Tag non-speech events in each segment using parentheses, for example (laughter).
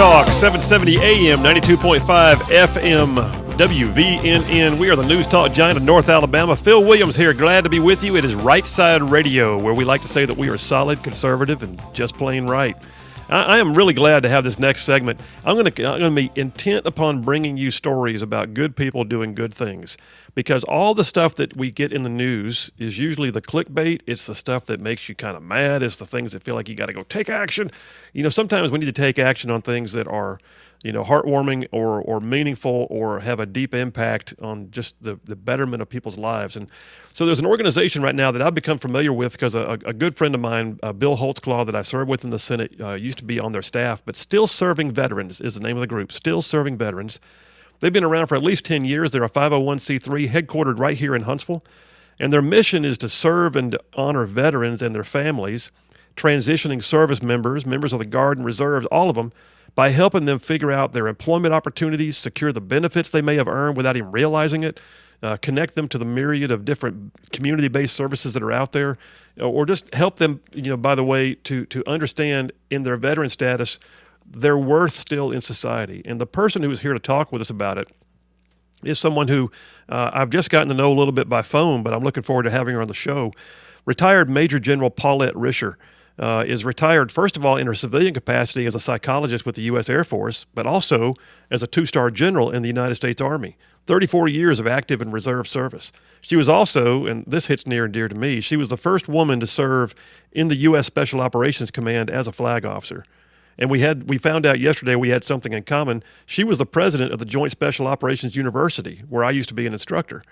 Talk, 770 AM, 92.5 FM, WVNN. We are the News Talk giant of North Alabama. Phil Williams here, glad to be with you. It is Right Side Radio, where we like to say that we are solid, conservative, and just plain right. I, I am really glad to have this next segment. I'm going to I'm going to be intent upon bringing you stories about good people doing good things because all the stuff that we get in the news is usually the clickbait. It's the stuff that makes you kind of mad. It's the things that feel like you got to go take action. You know, sometimes we need to take action on things that are, you know, heartwarming or or meaningful or have a deep impact on just the the betterment of people's lives. And so there's an organization right now that I've become familiar with because a, a good friend of mine, uh, Bill Holtzclaw, that I served with in the Senate, uh, used to be on their staff, but Still Serving Veterans is the name of the group. Still Serving Veterans. They've been around for at least 10 years. They're a 501c3 headquartered right here in Huntsville. And their mission is to serve and honor veterans and their families, transitioning service members, members of the Guard and Reserves, all of them, by helping them figure out their employment opportunities, secure the benefits they may have earned without even realizing it, uh, connect them to the myriad of different community-based services that are out there, or just help them, you know, by the way, to to understand in their veteran status their worth still in society. And the person who is here to talk with us about it is someone who uh, I've just gotten to know a little bit by phone, but I'm looking forward to having her on the show. Retired Major General Paulette Risher. Uh, is retired, first of all, in her civilian capacity as a psychologist with the U.S. Air Force, but also as a two star general in the United States Army. 34 years of active and reserve service. She was also, and this hits near and dear to me, she was the first woman to serve in the U.S. Special Operations Command as a flag officer. And we had we found out yesterday we had something in common. She was the president of the Joint Special Operations University, where I used to be an instructor.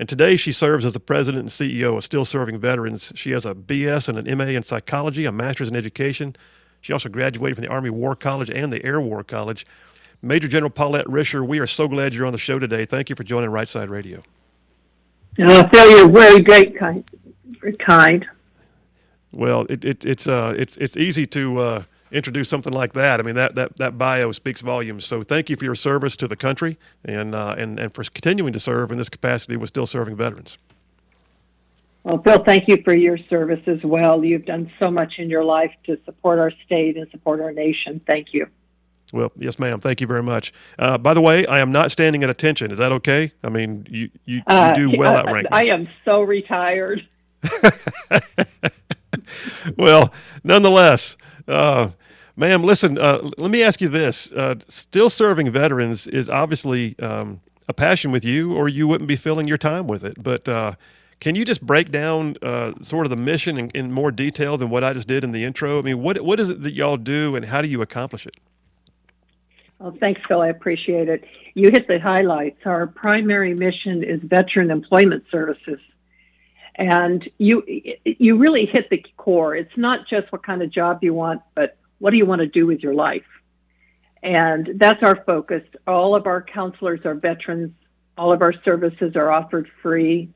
And today she serves as the president and CEO of Still Serving Veterans. She has a BS and an MA in psychology, a master's in education. She also graduated from the Army War College and the Air War College. Major General Paulette Risher, we are so glad you're on the show today. Thank you for joining Right Side Radio. Uh, Phil, you're very great, kind. Very kind. Well, it, it, it's uh, it's it's easy to uh, introduce something like that. I mean, that, that, that bio speaks volumes. So thank you for your service to the country and, uh, and, and for continuing to serve in this capacity with still serving veterans. Well, Bill, thank you for your service as well. You've done so much in your life to support our state and support our nation. Thank you. Well, yes, ma'am. Thank you very much. Uh, by the way, I am not standing at attention. Is that okay? I mean, you, you, you uh, do well uh, outrank I am so retired. (laughs) well, nonetheless, uh, ma'am, listen, uh, let me ask you this. Uh, still serving veterans is obviously um, a passion with you, or you wouldn't be filling your time with it. But uh, can you just break down uh, sort of the mission in, in, more detail than what I just did in the intro? I mean, what, what is it that y'all do, and how do you accomplish it? Well, thanks, Phil. I appreciate it. You hit the highlights. Our primary mission is veteran employment services and you you really hit the core. It's not just what kind of job you want, but what do you want to do with your life? And that's our focus. All of our counselors are veterans. All of our services are offered free.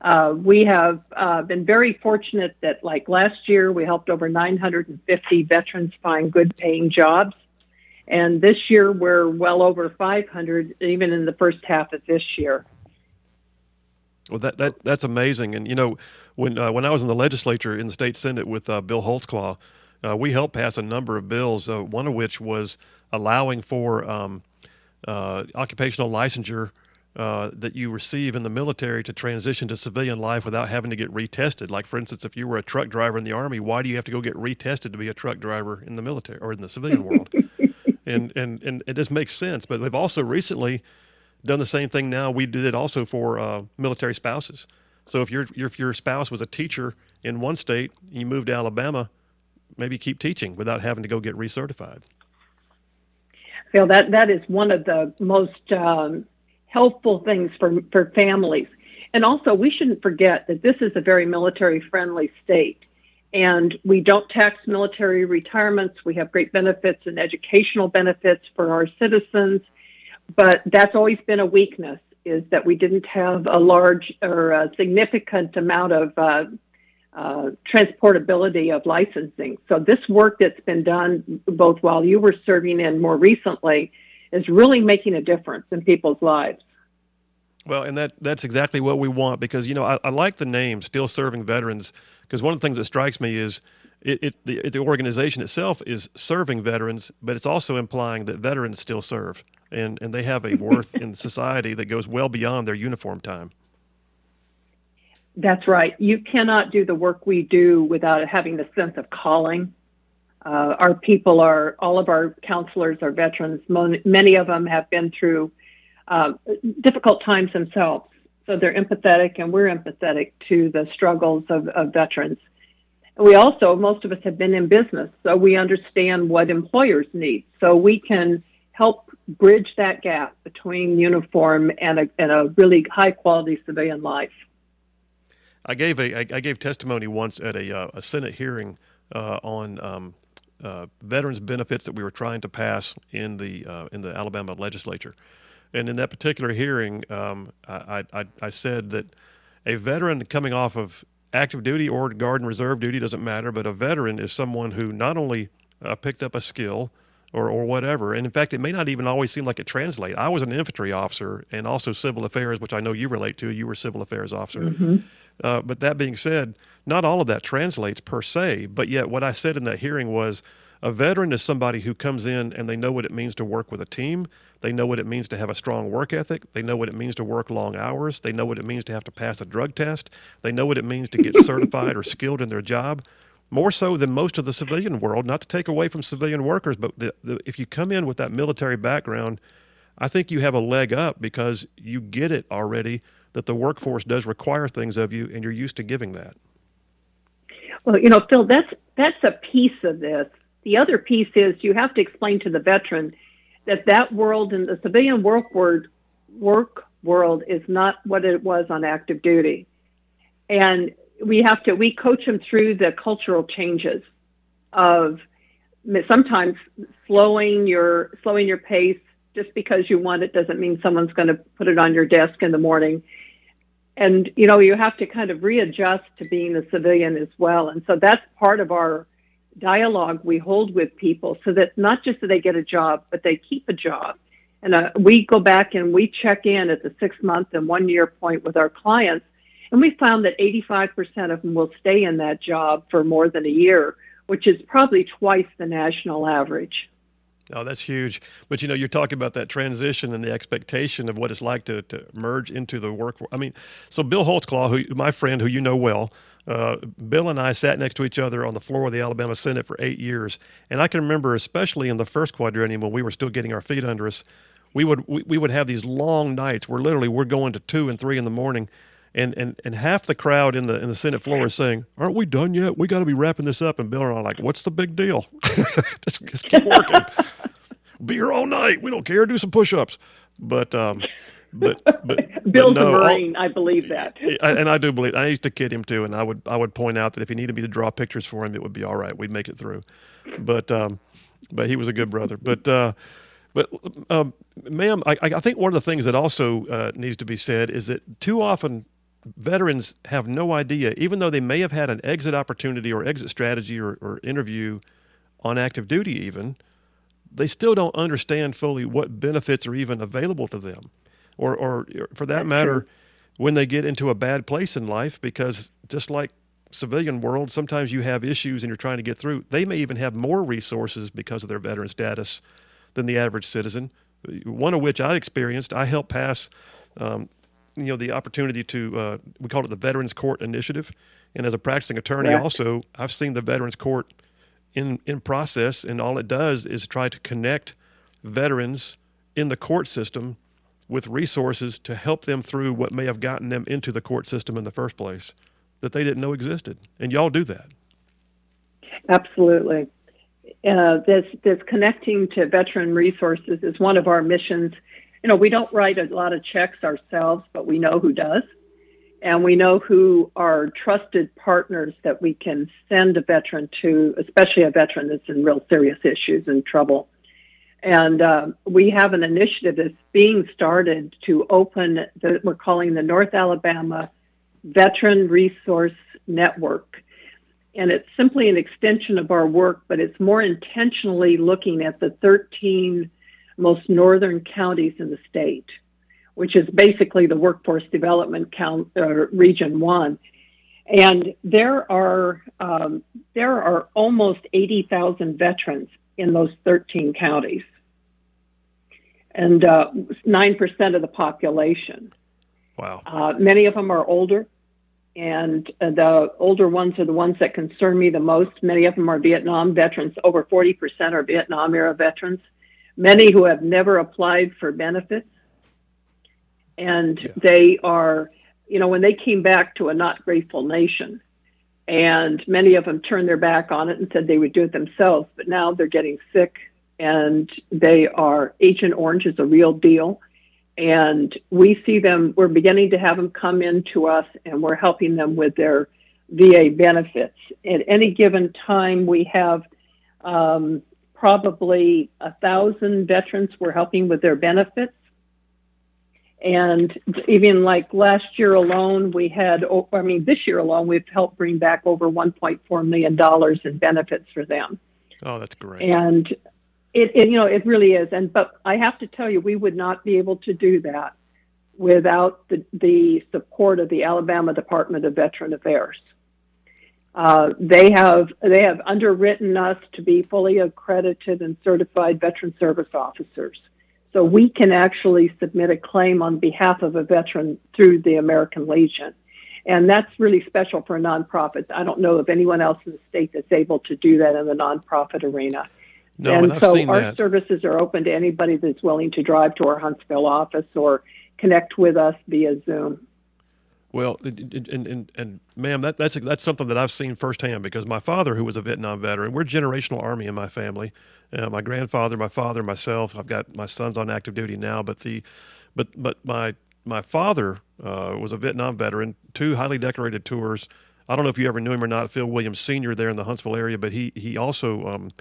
Uh, we have uh, been very fortunate that, like last year, we helped over 950 veterans find good paying jobs. And this year, we're well over 500, even in the first half of this year. Well, that, that that's amazing. And you know, when uh, when I was in the legislature in the state senate with uh, Bill Holtzclaw, uh, we helped pass a number of bills. Uh, one of which was allowing for um, uh, occupational licensure uh, that you receive in the military to transition to civilian life without having to get retested. Like for instance, if you were a truck driver in the army, why do you have to go get retested to be a truck driver in the military or in the civilian world? (laughs) and and and it just makes sense. But they've also recently done the same thing now. We did it also for uh, military spouses. So if your if your spouse was a teacher in one state, you moved to Alabama, maybe keep teaching without having to go get recertified. Phil, that that is one of the most um, helpful things for for families. And also, we shouldn't forget that this is a very military friendly state. And we don't tax military retirements. We have great benefits and educational benefits for our citizens but that's always been a weakness is that we didn't have a large or a significant amount of uh, uh, transportability of licensing. So this work that's been done both while you were serving and more recently is really making a difference in people's lives. Well, and that that's exactly what we want because you know I, I like the name "Still Serving Veterans" because one of the things that strikes me is it, it the, the organization itself is serving veterans, but it's also implying that veterans still serve and, and they have a worth in society that goes well beyond their uniform time. That's right. You cannot do the work we do without having the sense of calling. Uh, our people are, all of our counselors are veterans. Many of them have been through uh, difficult times themselves. So they're empathetic, and we're empathetic to the struggles of, of veterans. We also, most of us have been in business, so we understand what employers need. So we can help bridge that gap between uniform and a, and a really high quality civilian life. I gave a I gave testimony once at a, uh, a Senate hearing uh, on um, uh, veterans benefits that we were trying to pass in the uh, in the Alabama legislature, and in that particular hearing, um, I, I, I said that a veteran coming off of active duty or guard and reserve duty doesn't matter, but a veteran is someone who not only uh, picked up a skill or, or whatever. And in fact, it may not even always seem like it translates. I was an infantry officer and also civil affairs, which I know you relate to. You were civil affairs officer. Mm-hmm. Uh, but that being said, not all of that translates per se. But yet, what I said in that hearing was a veteran is somebody who comes in and they know what it means to work with a team. They know what it means to have a strong work ethic. They know what it means to work long hours. They know what it means to have to pass a drug test. They know what it means to get (laughs) certified or skilled in their job more so than most of the civilian world. Not to take away from civilian workers, but the, the, if you come in with that military background, I think you have a leg up because you get it already that the workforce does require things of you, and you're used to giving that. Well, you know, Phil, that's that's a piece of this. The other piece is you have to explain to the veteran that that world and the civilian work work world is not what it was on active duty, and we have to we coach them through the cultural changes of sometimes slowing your slowing your pace. Just because you want it doesn't mean someone's going to put it on your desk in the morning. And you know you have to kind of readjust to being a civilian as well. And so that's part of our dialogue we hold with people so that not just that they get a job but they keep a job. And uh, we go back and we check in at the six month and one year point with our clients and we found that 85% of them will stay in that job for more than a year, which is probably twice the national average. Oh, that's huge. But you know, you're talking about that transition and the expectation of what it's like to, to merge into the work. I mean, so Bill Holtzclaw, who my friend, who you know well, uh, Bill and I sat next to each other on the floor of the Alabama Senate for eight years, and I can remember, especially in the first quadrennium when we were still getting our feet under us, we would we, we would have these long nights where literally we're going to two and three in the morning and and and half the crowd in the in the Senate floor is saying, "Aren't we done yet? We got to be wrapping this up." And Bill and I are like, "What's the big deal? (laughs) just, just, keep working. (laughs) be here all night. We don't care. Do some push-ups." But um, but but Bill's (laughs) but no, a Marine. I believe that, and I do believe. I used to kid him too, and I would I would point out that if he needed me to draw pictures for him, it would be all right. We'd make it through. But um, but he was a good brother. But uh, but, um, ma'am, I, I, think one of the things that also uh, needs to be said is that too often veterans have no idea, even though they may have had an exit opportunity or exit strategy or, or interview on active duty, even, they still don't understand fully what benefits are even available to them. Or, or for that That's matter, true. when they get into a bad place in life, because just like civilian world, sometimes you have issues and you're trying to get through. They may even have more resources because of their veteran status than the average citizen. One of which I experienced, I helped pass um, you know the opportunity to uh, we call it the Veterans Court Initiative, and as a practicing attorney, also I've seen the Veterans Court in in process, and all it does is try to connect veterans in the court system with resources to help them through what may have gotten them into the court system in the first place that they didn't know existed, and y'all do that. Absolutely. Uh, this this connecting to veteran resources is one of our missions you know, we don't write a lot of checks ourselves, but we know who does. And we know who are trusted partners that we can send a veteran to, especially a veteran that's in real serious issues and trouble. And uh, we have an initiative that's being started to open, the, we're calling the North Alabama Veteran Resource Network. And it's simply an extension of our work, but it's more intentionally looking at the 13 most northern counties in the state, which is basically the workforce development count, uh, region one. And there are um, there are almost eighty thousand veterans in those thirteen counties, and uh, nine uh, percent of the population. Wow. Uh, many of them are older, and the older ones are the ones that concern me the most. Many of them are Vietnam veterans. Over forty percent are Vietnam era veterans. Many who have never applied for benefits and yeah. they are, you know, when they came back to a not grateful nation, and many of them turned their back on it and said they would do it themselves, but now they're getting sick and they are Agent Orange is a real deal. And we see them, we're beginning to have them come in to us and we're helping them with their VA benefits. At any given time, we have um, probably a thousand veterans we're helping with their benefits. And even like last year alone, we had, I mean, this year alone, we've helped bring back over $1.4 million in benefits for them. Oh, that's great. And it, it, you know, it really is. And, but I have to tell you, we would not be able to do that without the, the support of the Alabama Department of Veteran Affairs. Uh, they have they have underwritten us to be fully accredited and certified veteran service officers. So we can actually submit a claim on behalf of a veteran through the American Legion. And that's really special for a nonprofit. I don't know of anyone else in the state that's able to do that in the nonprofit arena. No, and, and so our that. services are open to anybody that's willing to drive to our Huntsville office or connect with us via Zoom. Well, and, and, and ma'am, that, that's that's something that I've seen firsthand because my father, who was a Vietnam veteran, we're generational Army in my family. Uh, my grandfather, my father, myself. I've got my sons on active duty now, but the, but but my my father uh, was a Vietnam veteran, two highly decorated tours. I don't know if you ever knew him or not, Phil Williams Sr. there in the Huntsville area, but he he also um,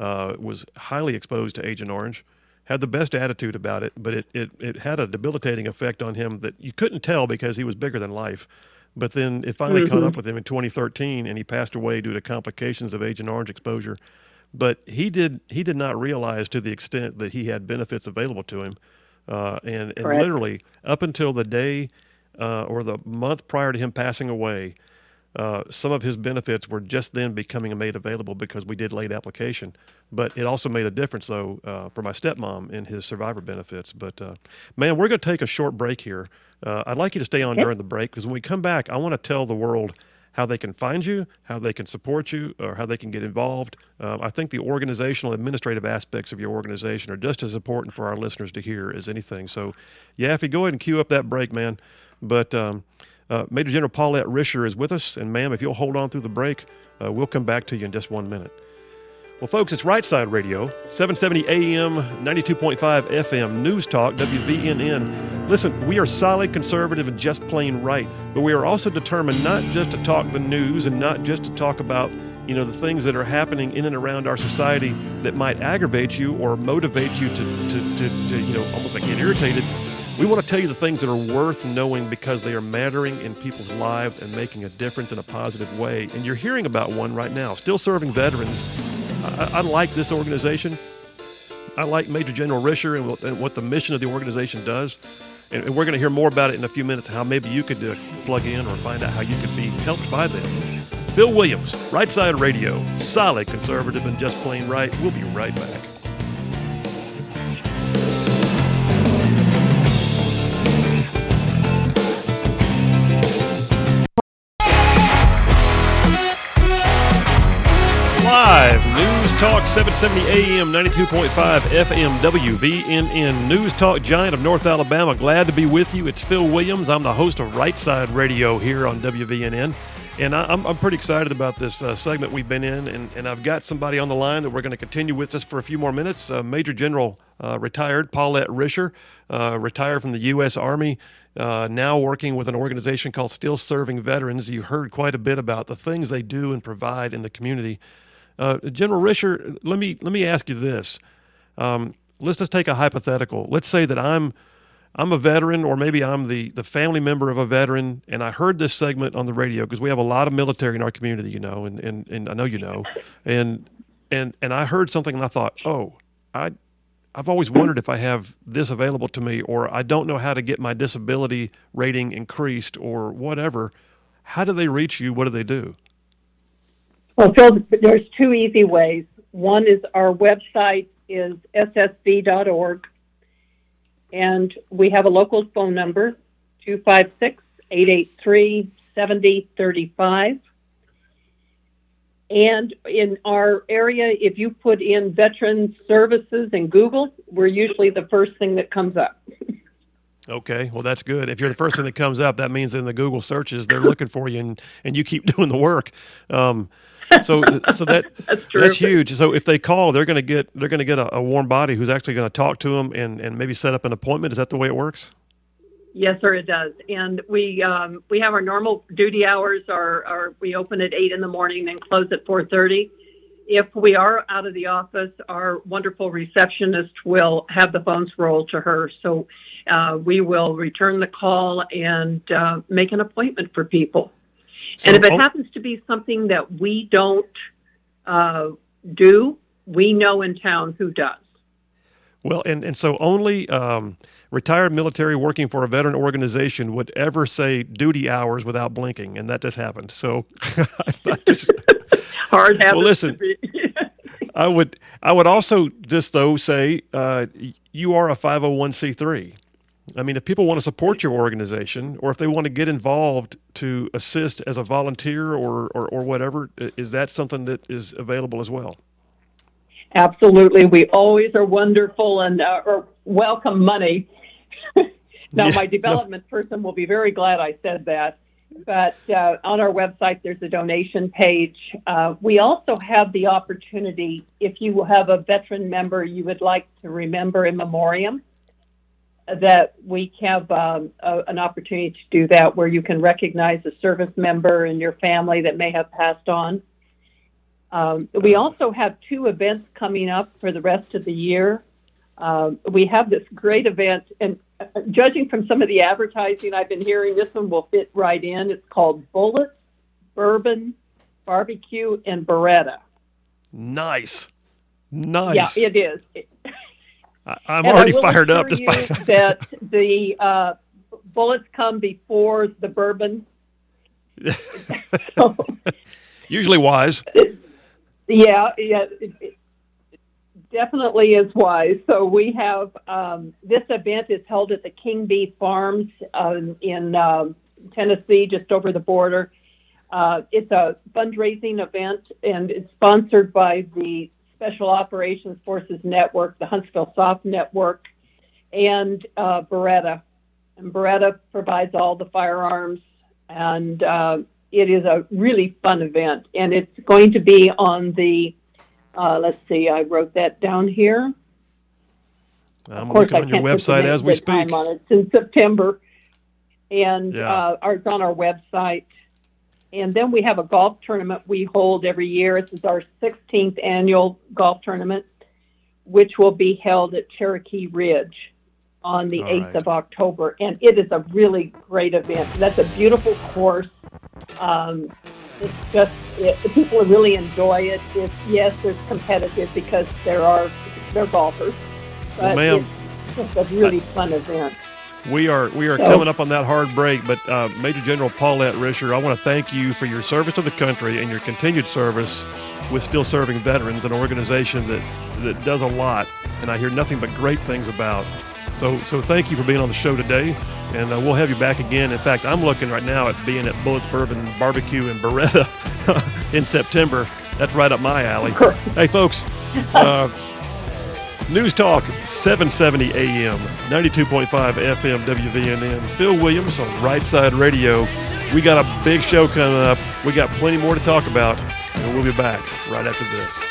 uh, was highly exposed to Agent Orange had the best attitude about it, but it, it, it had a debilitating effect on him that you couldn't tell because he was bigger than life. But then it finally mm-hmm. caught up with him in 2013, and he passed away due to complications of Agent Orange exposure. But he did he did not realize to the extent that he had benefits available to him, uh, and and literally up until the day uh, or the month prior to him passing away, uh, some of his benefits were just then becoming made available because we did late application. But it also made a difference, though, uh, for my stepmom in his survivor benefits. But, uh, man, we're going to take a short break here. Uh, I'd like you to stay on during the break because when we come back, I want to tell the world how they can find you, how they can support you, or how they can get involved. Uh, I think the organizational, administrative aspects of your organization are just as important for our listeners to hear as anything. So, yeah, if you go ahead and cue up that break, man. But, um, uh, Major General Paulette Risher is with us, and ma'am, if you'll hold on through the break, uh, we'll come back to you in just one minute. Well, folks, it's Right Side Radio, 770 AM, 92.5 FM, News Talk, WVNN. Listen, we are solid conservative and just plain right, but we are also determined not just to talk the news and not just to talk about you know the things that are happening in and around our society that might aggravate you or motivate you to, to, to, to you know almost like get irritated we want to tell you the things that are worth knowing because they are mattering in people's lives and making a difference in a positive way. And you're hearing about one right now, still serving veterans. I, I like this organization. I like Major General Risher and, and, what the mission of the organization does. And, we're going to hear more about it in a few minutes, how maybe you could uh, plug in or find out how you could be helped by them. Phil Williams, Right Side Radio, solid conservative and just plain right. We'll be right back. Talk 770 AM 92.5 FM WVNN News Talk Giant of North Alabama. Glad to be with you. It's Phil Williams. I'm the host of Right Side Radio here on WVNN. And I, am I'm pretty excited about this uh, segment we've been in. And, and I've got somebody on the line that we're going to continue with us for a few more minutes. Uh, Major General uh, retired Paulette Risher, uh, retired from the U.S. Army, uh, now working with an organization called Still Serving Veterans. You heard quite a bit about the things they do and provide in the community. Uh, General Risher, let me let me ask you this. Um, let's just take a hypothetical. Let's say that I'm I'm a veteran, or maybe I'm the the family member of a veteran, and I heard this segment on the radio because we have a lot of military in our community, you know, and, and, and I know you know, and and and I heard something and I thought, oh, I I've always wondered if I have this available to me, or I don't know how to get my disability rating increased, or whatever. how do they reach you? What do they do? Well, Phil, there's two easy ways. One is our website is ssv.org, and we have a local phone number, 256 883 7035. And in our area, if you put in veteran services in Google, we're usually the first thing that comes up. Okay, well that's good. If you're the first thing that comes up, that means in the Google searches they're looking for you, and, and you keep (laughs) doing the work. Um, so so that (laughs) that's, that's, huge. So if they call, they're going to get they're going to get a, a, warm body who's actually going to talk to them and, and maybe set up an appointment. Is that the way it works? Yes, sir, it does. And we um, we have our normal duty hours. Are, are we open at eight in the morning and close at four thirty. If we are out of the office, our wonderful receptionist will have the phones rolled to her. So uh, we will return the call and uh, make an appointment for people. So, and if it oh, happens to be something that we don't uh, do, we know in town who does. Well, and, and so only um, retired military working for a veteran organization would ever say duty hours without blinking, and that just happened. So, (laughs) just, (laughs) hard. Well, listen, I would I would also just though say uh, you are a five hundred oh one c three. I mean, if people want to support your organization, or if they want to get involved to assist as a volunteer or or, or whatever, is that something that is available as well? Absolutely, we always are wonderful and uh, or welcome money (laughs) now, yeah, my development no. person will be very glad I said that. But uh, on our website, there's a donation page. Uh, we also have the opportunity, if you have a veteran member you would like to remember in memoriam, that we have um, a, an opportunity to do that where you can recognize a service member in your family that may have passed on. Um, we also have two events coming up for the rest of the year. Uh, we have this great event, and judging from some of the advertising I've been hearing, this one will fit right in. It's called Bullets, Bourbon, Barbecue, and Beretta. Nice. Nice. Yeah, it is. I, am already fired up. Just by that (laughs) the uh, bullets come before the bourbon. so, (laughs) Usually wise. Yeah, yeah. It, definitely is wise. So we have um, this event is held at the King Bee Farms um, in um, Tennessee, just over the border. Uh, it's a fundraising event, and it's sponsored by the Special Operations Forces Network, the Huntsville SOF Network, and uh, Beretta. And Beretta provides all the firearms, and uh, it is a really fun event. And it's going to be on the uh, let's see, I wrote that down here. I'm of course, I on your website as we speak. On it. It's in September, and yeah. uh, it's on our website. And then we have a golf tournament we hold every year. This is our 16th annual golf tournament, which will be held at Cherokee Ridge on the All 8th right. of October. And it is a really great event. That's a beautiful course. Um, it's just it, people really enjoy it. It's yes, it's competitive because there are they're golfers, but well, ma'am, it's just a really I, fun event. We are we are so, coming up on that hard break, but uh, Major General Paulette Risher, I want to thank you for your service to the country and your continued service with Still Serving Veterans, an organization that that does a lot, and I hear nothing but great things about. So, so thank you for being on the show today, and uh, we'll have you back again. In fact, I'm looking right now at being at Bullets Bourbon Barbecue in Beretta (laughs) in September. That's right up my alley. (laughs) hey, folks, uh, News Talk 770 AM, 92.5 FM WVNN. Phil Williams on Right Side Radio. We got a big show coming up. We got plenty more to talk about, and we'll be back right after this.